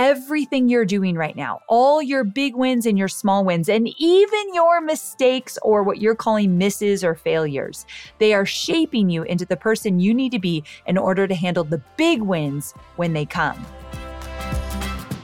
everything you're doing right now, all your big wins and your small wins, and even your mistakes or what you're calling misses or failures, they are shaping you into the person you need to be in order to handle the big wins when they come.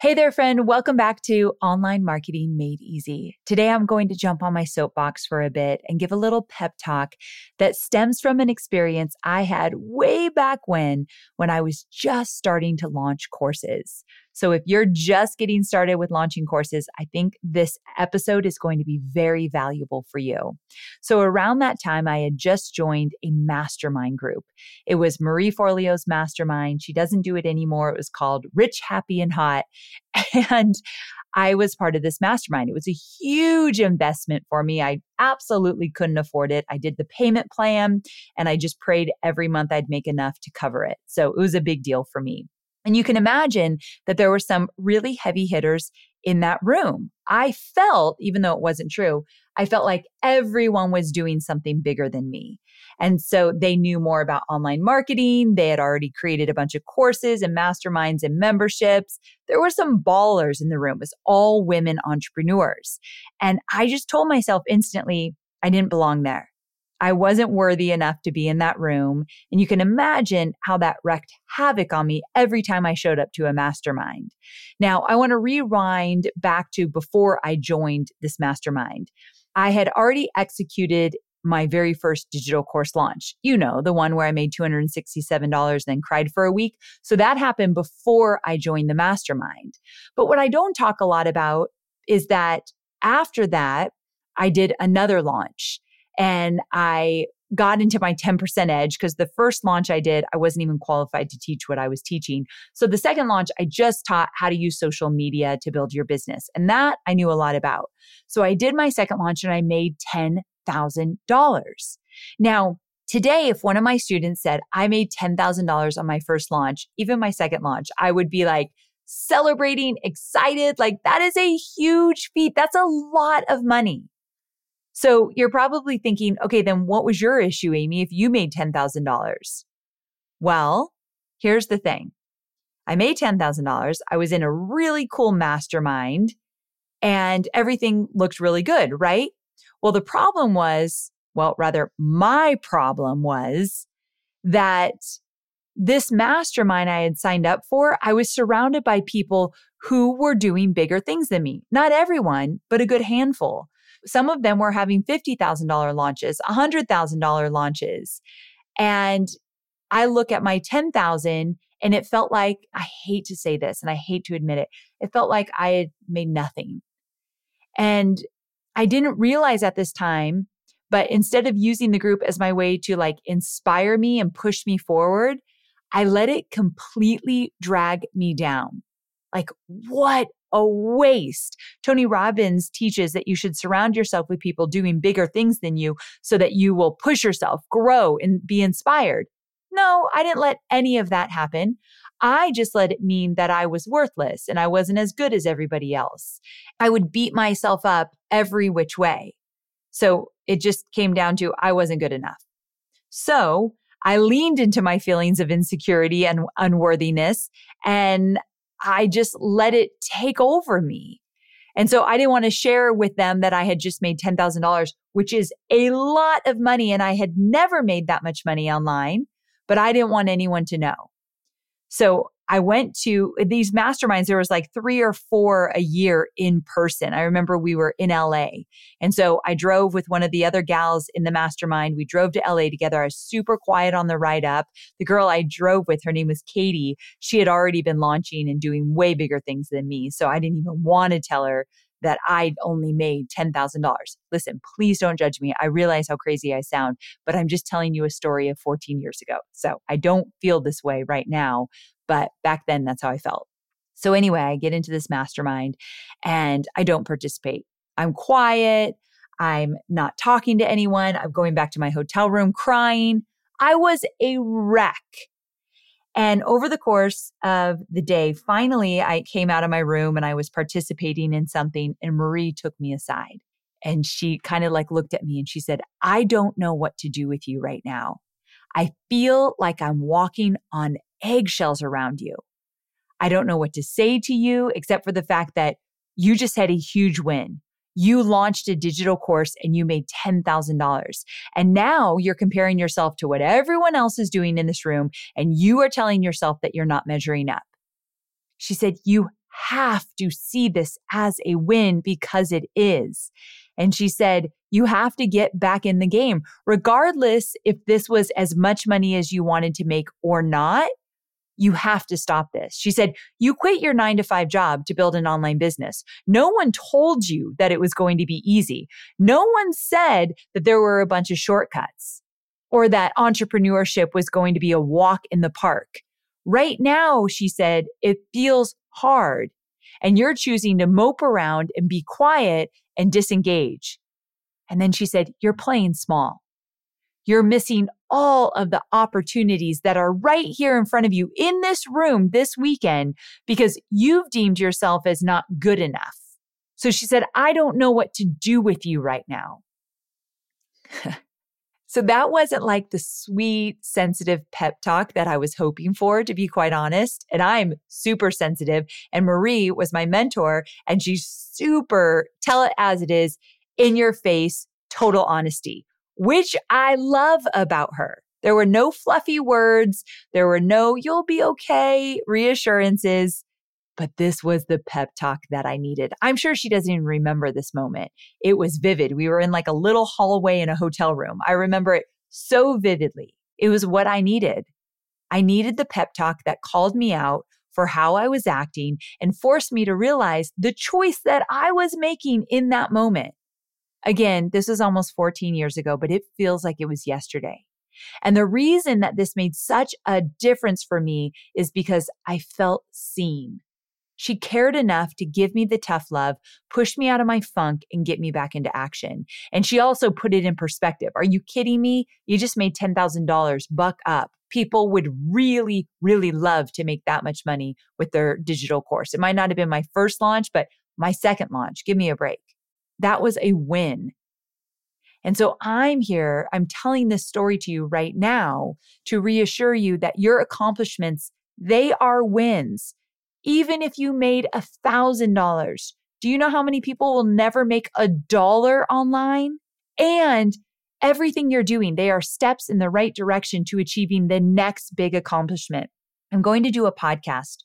Hey there, friend. Welcome back to Online Marketing Made Easy. Today, I'm going to jump on my soapbox for a bit and give a little pep talk that stems from an experience I had way back when, when I was just starting to launch courses. So if you're just getting started with launching courses, I think this episode is going to be very valuable for you. So around that time, I had just joined a mastermind group. It was Marie Forleo's mastermind. She doesn't do it anymore. It was called Rich, Happy, and Hot. And I was part of this mastermind. It was a huge investment for me. I absolutely couldn't afford it. I did the payment plan and I just prayed every month I'd make enough to cover it. So it was a big deal for me. And you can imagine that there were some really heavy hitters in that room. I felt, even though it wasn't true, I felt like everyone was doing something bigger than me. And so they knew more about online marketing. They had already created a bunch of courses and masterminds and memberships. There were some ballers in the room. It was all women entrepreneurs. And I just told myself instantly, I didn't belong there. I wasn't worthy enough to be in that room. And you can imagine how that wreaked havoc on me every time I showed up to a mastermind. Now, I want to rewind back to before I joined this mastermind. I had already executed my very first digital course launch. You know, the one where I made $267 and then cried for a week. So that happened before I joined the mastermind. But what I don't talk a lot about is that after that, I did another launch and I got into my 10% edge because the first launch I did, I wasn't even qualified to teach what I was teaching. So the second launch, I just taught how to use social media to build your business. And that I knew a lot about. So I did my second launch and I made $10,000. Now, today, if one of my students said, I made $10,000 on my first launch, even my second launch, I would be like, celebrating, excited. Like that is a huge feat. That's a lot of money. So you're probably thinking, okay, then what was your issue, Amy, if you made $10,000? Well, here's the thing. I made $10,000. I was in a really cool mastermind and everything looked really good, right? Well, the problem was, well, rather, my problem was that this mastermind I had signed up for, I was surrounded by people who were doing bigger things than me. Not everyone, but a good handful. Some of them were having $50,000 launches, $100,000 launches. And I look at my 10,000 and it felt like, I hate to say this and I hate to admit it, it felt like I had made nothing. And I didn't realize at this time, but instead of using the group as my way to like inspire me and push me forward, I let it completely drag me down. Like, what a waste. Tony Robbins teaches that you should surround yourself with people doing bigger things than you so that you will push yourself, grow, and be inspired. No, I didn't let any of that happen. I just let it mean that I was worthless and I wasn't as good as everybody else. I would beat myself up every which way. So it just came down to I wasn't good enough. So I leaned into my feelings of insecurity and unworthiness and I just let it take over me. And so I didn't want to share with them that I had just made $10,000, which is a lot of money. And I had never made that much money online, but I didn't want anyone to know. So I went to these masterminds. There was like three or four a year in person. I remember we were in LA. And so I drove with one of the other gals in the mastermind. We drove to LA together. I was super quiet on the ride up. The girl I drove with, her name was Katie. She had already been launching and doing way bigger things than me. So I didn't even want to tell her that I'd only made $10,000. Listen, please don't judge me. I realize how crazy I sound, but I'm just telling you a story of 14 years ago. So I don't feel this way right now, but back then, that's how I felt. So, anyway, I get into this mastermind and I don't participate. I'm quiet. I'm not talking to anyone. I'm going back to my hotel room crying. I was a wreck. And over the course of the day, finally, I came out of my room and I was participating in something, and Marie took me aside. And she kind of like looked at me and she said, I don't know what to do with you right now. I feel like I'm walking on eggshells around you. I don't know what to say to you except for the fact that you just had a huge win. You launched a digital course and you made $10,000. And now you're comparing yourself to what everyone else is doing in this room and you are telling yourself that you're not measuring up. She said, You have to see this as a win because it is. And she said, You have to get back in the game, regardless if this was as much money as you wanted to make or not you have to stop this. She said, You quit your nine to five job to build an online business. No one told you that it was going to be easy. No one said that there were a bunch of shortcuts or that entrepreneurship was going to be a walk in the park. Right now, she said, it feels hard. And you're choosing to mope around and be quiet and disengage. And then she said, You're playing small you're missing all of the opportunities that are right here in front of you in this room this weekend because you've deemed yourself as not good enough. So she said, I don't know what to do with you right now. so that wasn't like the sweet, sensitive pep talk that I was hoping for, to be quite honest. And I'm super sensitive. And Marie was my mentor, and she's super tell it as it is, in your face, total honesty which I love about her. There were no fluffy words. There were no, you'll be okay reassurances. But this was the pep talk that I needed. I'm sure she doesn't even remember this moment. It was vivid. We were in like a little hallway in a hotel room. I remember it so vividly. It was what I needed. I needed the pep talk that called me out for how I was acting and forced me to realize the choice that I was making in that moment. Again, this was almost 14 years ago, but it feels like it was yesterday. And the reason that this made such a difference for me is because I felt seen. She cared enough to give me the tough love, push me out of my funk, and get me back into action. And she also put it in perspective. Are you kidding me? You just made $10,000. Buck up. People would really, really love to make that much money with their digital course. It might not have been my first launch, but my second launch. Give me a break that was a win. And so I'm here, I'm telling this story to you right now to reassure you that your accomplishments, they are wins. Even if you made a thousand dollars, do you know how many people will never make a dollar online? And everything you're doing, they are steps in the right direction to achieving the next big accomplishment. I'm going to do a podcast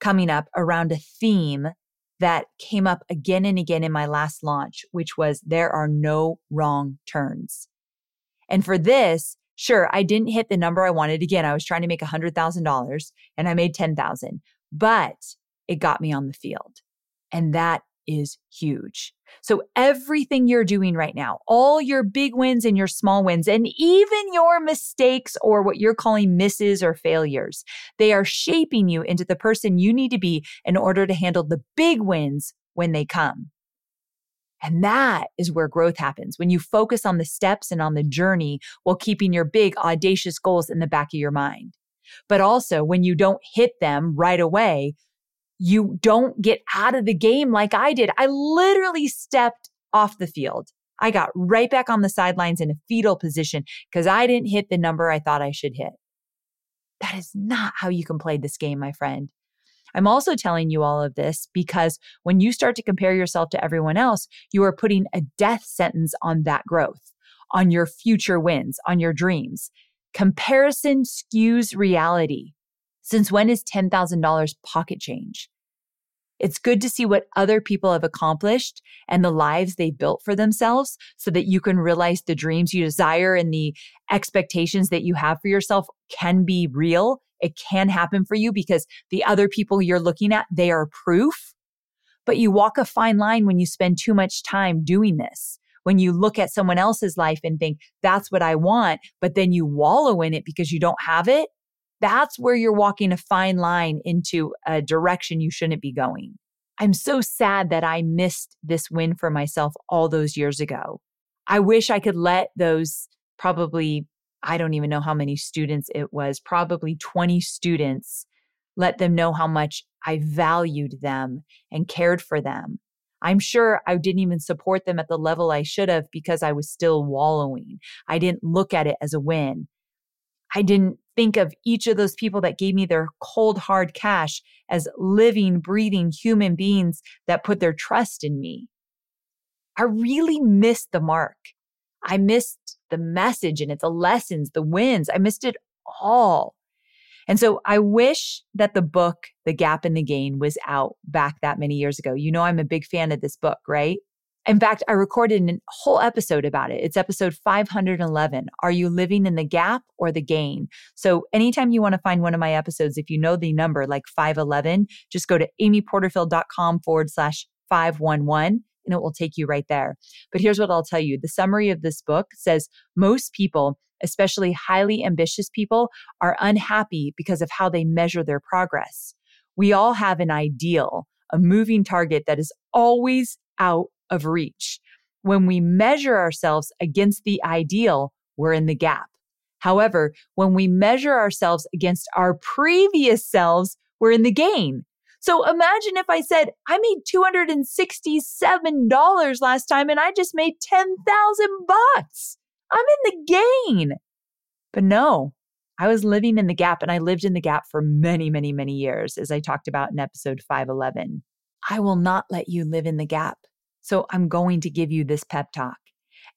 coming up around a theme that came up again and again in my last launch, which was there are no wrong turns. And for this, sure, I didn't hit the number I wanted. Again, I was trying to make $100,000 and I made 10,000, but it got me on the field. And that is huge. So everything you're doing right now, all your big wins and your small wins, and even your mistakes or what you're calling misses or failures, they are shaping you into the person you need to be in order to handle the big wins when they come. And that is where growth happens when you focus on the steps and on the journey while keeping your big, audacious goals in the back of your mind. But also when you don't hit them right away, you don't get out of the game like I did. I literally stepped off the field. I got right back on the sidelines in a fetal position because I didn't hit the number I thought I should hit. That is not how you can play this game, my friend. I'm also telling you all of this because when you start to compare yourself to everyone else, you are putting a death sentence on that growth, on your future wins, on your dreams. Comparison skews reality. Since when is $10,000 pocket change? It's good to see what other people have accomplished and the lives they built for themselves so that you can realize the dreams you desire and the expectations that you have for yourself can be real. It can happen for you because the other people you're looking at, they are proof. But you walk a fine line when you spend too much time doing this. When you look at someone else's life and think, that's what I want, but then you wallow in it because you don't have it that's where you're walking a fine line into a direction you shouldn't be going. I'm so sad that I missed this win for myself all those years ago. I wish I could let those probably, I don't even know how many students it was, probably 20 students, let them know how much I valued them and cared for them. I'm sure I didn't even support them at the level I should have because I was still wallowing. I didn't look at it as a win. I didn't think of each of those people that gave me their cold, hard cash as living, breathing human beings that put their trust in me. I really missed the mark. I missed the message and its the lessons, the wins. I missed it all. And so I wish that the book, The Gap and the Gain, was out back that many years ago. You know, I'm a big fan of this book, right? In fact, I recorded a whole episode about it. It's episode 511. Are you living in the gap or the gain? So, anytime you want to find one of my episodes, if you know the number like 511, just go to amyporterfield.com forward slash 511 and it will take you right there. But here's what I'll tell you the summary of this book says most people, especially highly ambitious people, are unhappy because of how they measure their progress. We all have an ideal, a moving target that is always out of reach. When we measure ourselves against the ideal, we're in the gap. However, when we measure ourselves against our previous selves, we're in the gain. So imagine if I said, I made $267 last time and I just made 10,000 bucks. I'm in the gain. But no, I was living in the gap and I lived in the gap for many, many, many years, as I talked about in episode 511. I will not let you live in the gap. So I'm going to give you this pep talk.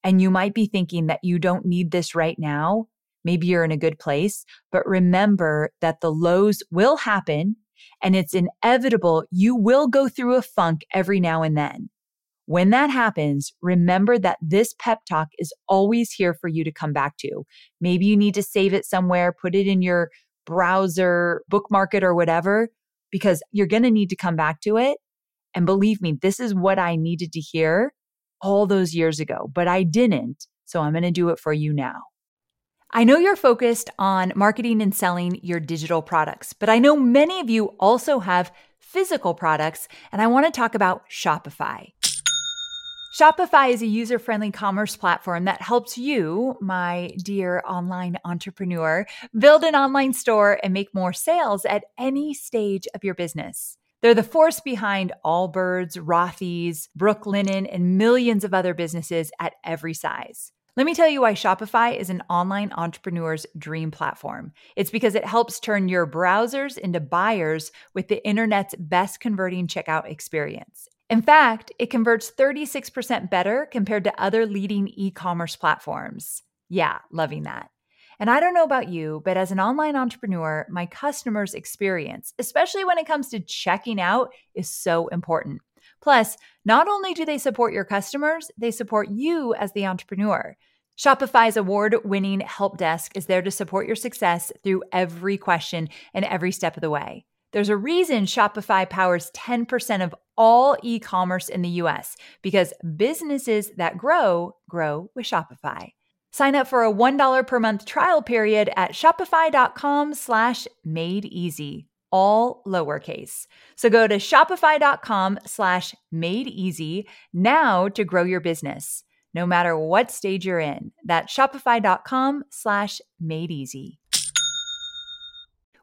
And you might be thinking that you don't need this right now. Maybe you're in a good place, but remember that the lows will happen and it's inevitable. You will go through a funk every now and then. When that happens, remember that this pep talk is always here for you to come back to. Maybe you need to save it somewhere, put it in your browser, bookmark it, or whatever, because you're going to need to come back to it. And believe me, this is what I needed to hear all those years ago, but I didn't. So I'm going to do it for you now. I know you're focused on marketing and selling your digital products, but I know many of you also have physical products, and I want to talk about Shopify. Shopify is a user friendly commerce platform that helps you, my dear online entrepreneur, build an online store and make more sales at any stage of your business. They're the force behind Allbirds, Rothy's, Brooklinen, and millions of other businesses at every size. Let me tell you why Shopify is an online entrepreneur's dream platform. It's because it helps turn your browsers into buyers with the internet's best converting checkout experience. In fact, it converts 36% better compared to other leading e commerce platforms. Yeah, loving that. And I don't know about you, but as an online entrepreneur, my customers' experience, especially when it comes to checking out, is so important. Plus, not only do they support your customers, they support you as the entrepreneur. Shopify's award winning help desk is there to support your success through every question and every step of the way. There's a reason Shopify powers 10% of all e commerce in the US because businesses that grow, grow with Shopify. Sign up for a $1 per month trial period at shopify.com slash made easy, all lowercase. So go to shopify.com slash made easy now to grow your business, no matter what stage you're in. That's shopify.com slash made easy.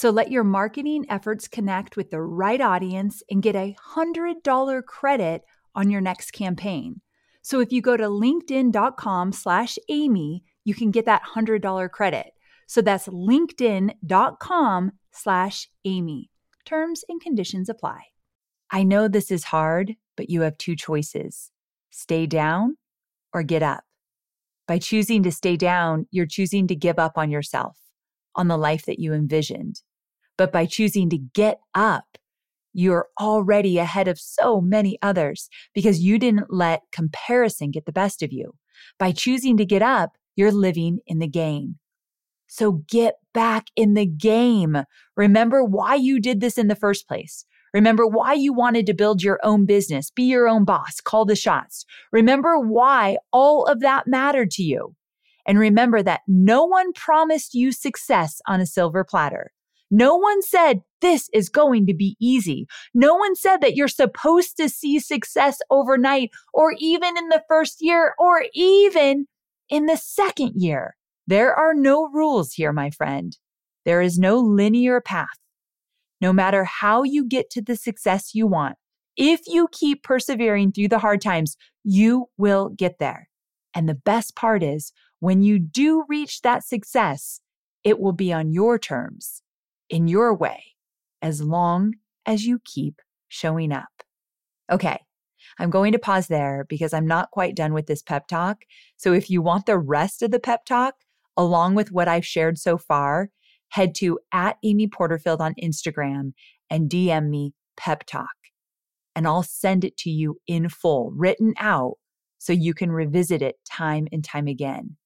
So let your marketing efforts connect with the right audience and get a $100 credit on your next campaign. So if you go to linkedin.com slash Amy, you can get that $100 credit. So that's linkedin.com slash Amy. Terms and conditions apply. I know this is hard, but you have two choices stay down or get up. By choosing to stay down, you're choosing to give up on yourself on the life that you envisioned. But by choosing to get up, you're already ahead of so many others because you didn't let comparison get the best of you. By choosing to get up, you're living in the game. So get back in the game. Remember why you did this in the first place. Remember why you wanted to build your own business, be your own boss, call the shots. Remember why all of that mattered to you. And remember that no one promised you success on a silver platter. No one said this is going to be easy. No one said that you're supposed to see success overnight or even in the first year or even in the second year. There are no rules here, my friend. There is no linear path. No matter how you get to the success you want, if you keep persevering through the hard times, you will get there. And the best part is, when you do reach that success, it will be on your terms, in your way, as long as you keep showing up. Okay, I'm going to pause there because I'm not quite done with this pep talk. So if you want the rest of the pep talk, along with what I've shared so far, head to at Amy Porterfield on Instagram and DM me pep talk. And I'll send it to you in full, written out, so you can revisit it time and time again.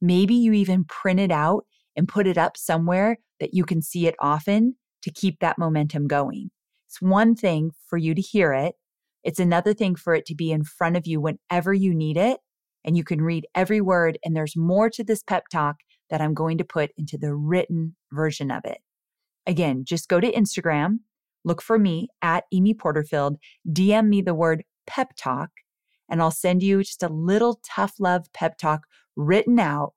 Maybe you even print it out and put it up somewhere that you can see it often to keep that momentum going. It's one thing for you to hear it, it's another thing for it to be in front of you whenever you need it. And you can read every word. And there's more to this pep talk that I'm going to put into the written version of it. Again, just go to Instagram, look for me at Amy Porterfield, DM me the word pep talk, and I'll send you just a little tough love pep talk written out,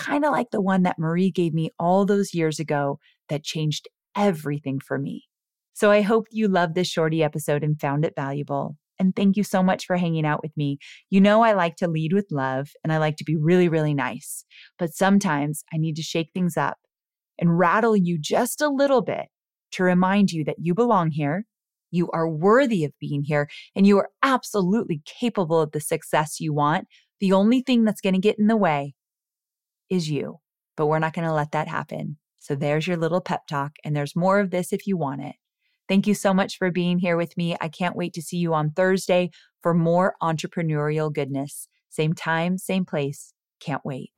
kind of like the one that Marie gave me all those years ago that changed everything for me. So I hope you loved this shorty episode and found it valuable. And thank you so much for hanging out with me. You know, I like to lead with love and I like to be really, really nice. But sometimes I need to shake things up and rattle you just a little bit to remind you that you belong here, you are worthy of being here, and you are absolutely capable of the success you want the only thing that's going to get in the way is you, but we're not going to let that happen. So there's your little pep talk, and there's more of this if you want it. Thank you so much for being here with me. I can't wait to see you on Thursday for more entrepreneurial goodness. Same time, same place. Can't wait.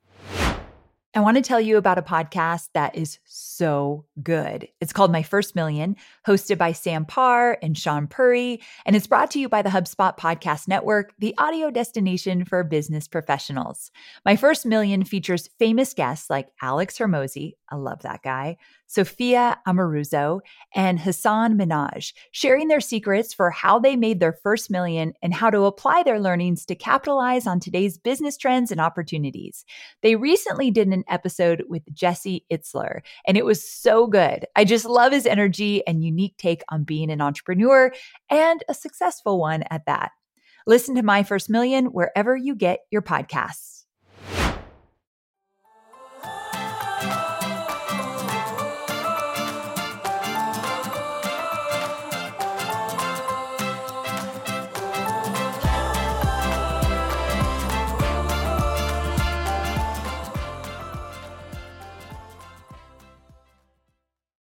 I want to tell you about a podcast that is so good. It's called My First Million, hosted by Sam Parr and Shaan Puri, and it's brought to you by the HubSpot Podcast Network, the audio destination for business professionals. My First Million features famous guests like Alex Hormozi, I love that guy, Sophia Amoruso, and Hassan Minhaj, sharing their secrets for how they made their first million and how to apply their learnings to capitalize on today's business trends and opportunities. They recently did an episode with Jesse Itzler, and it was so good. I just love his energy and unique take on being an entrepreneur and a successful one at that. Listen to My First Million wherever you get your podcasts.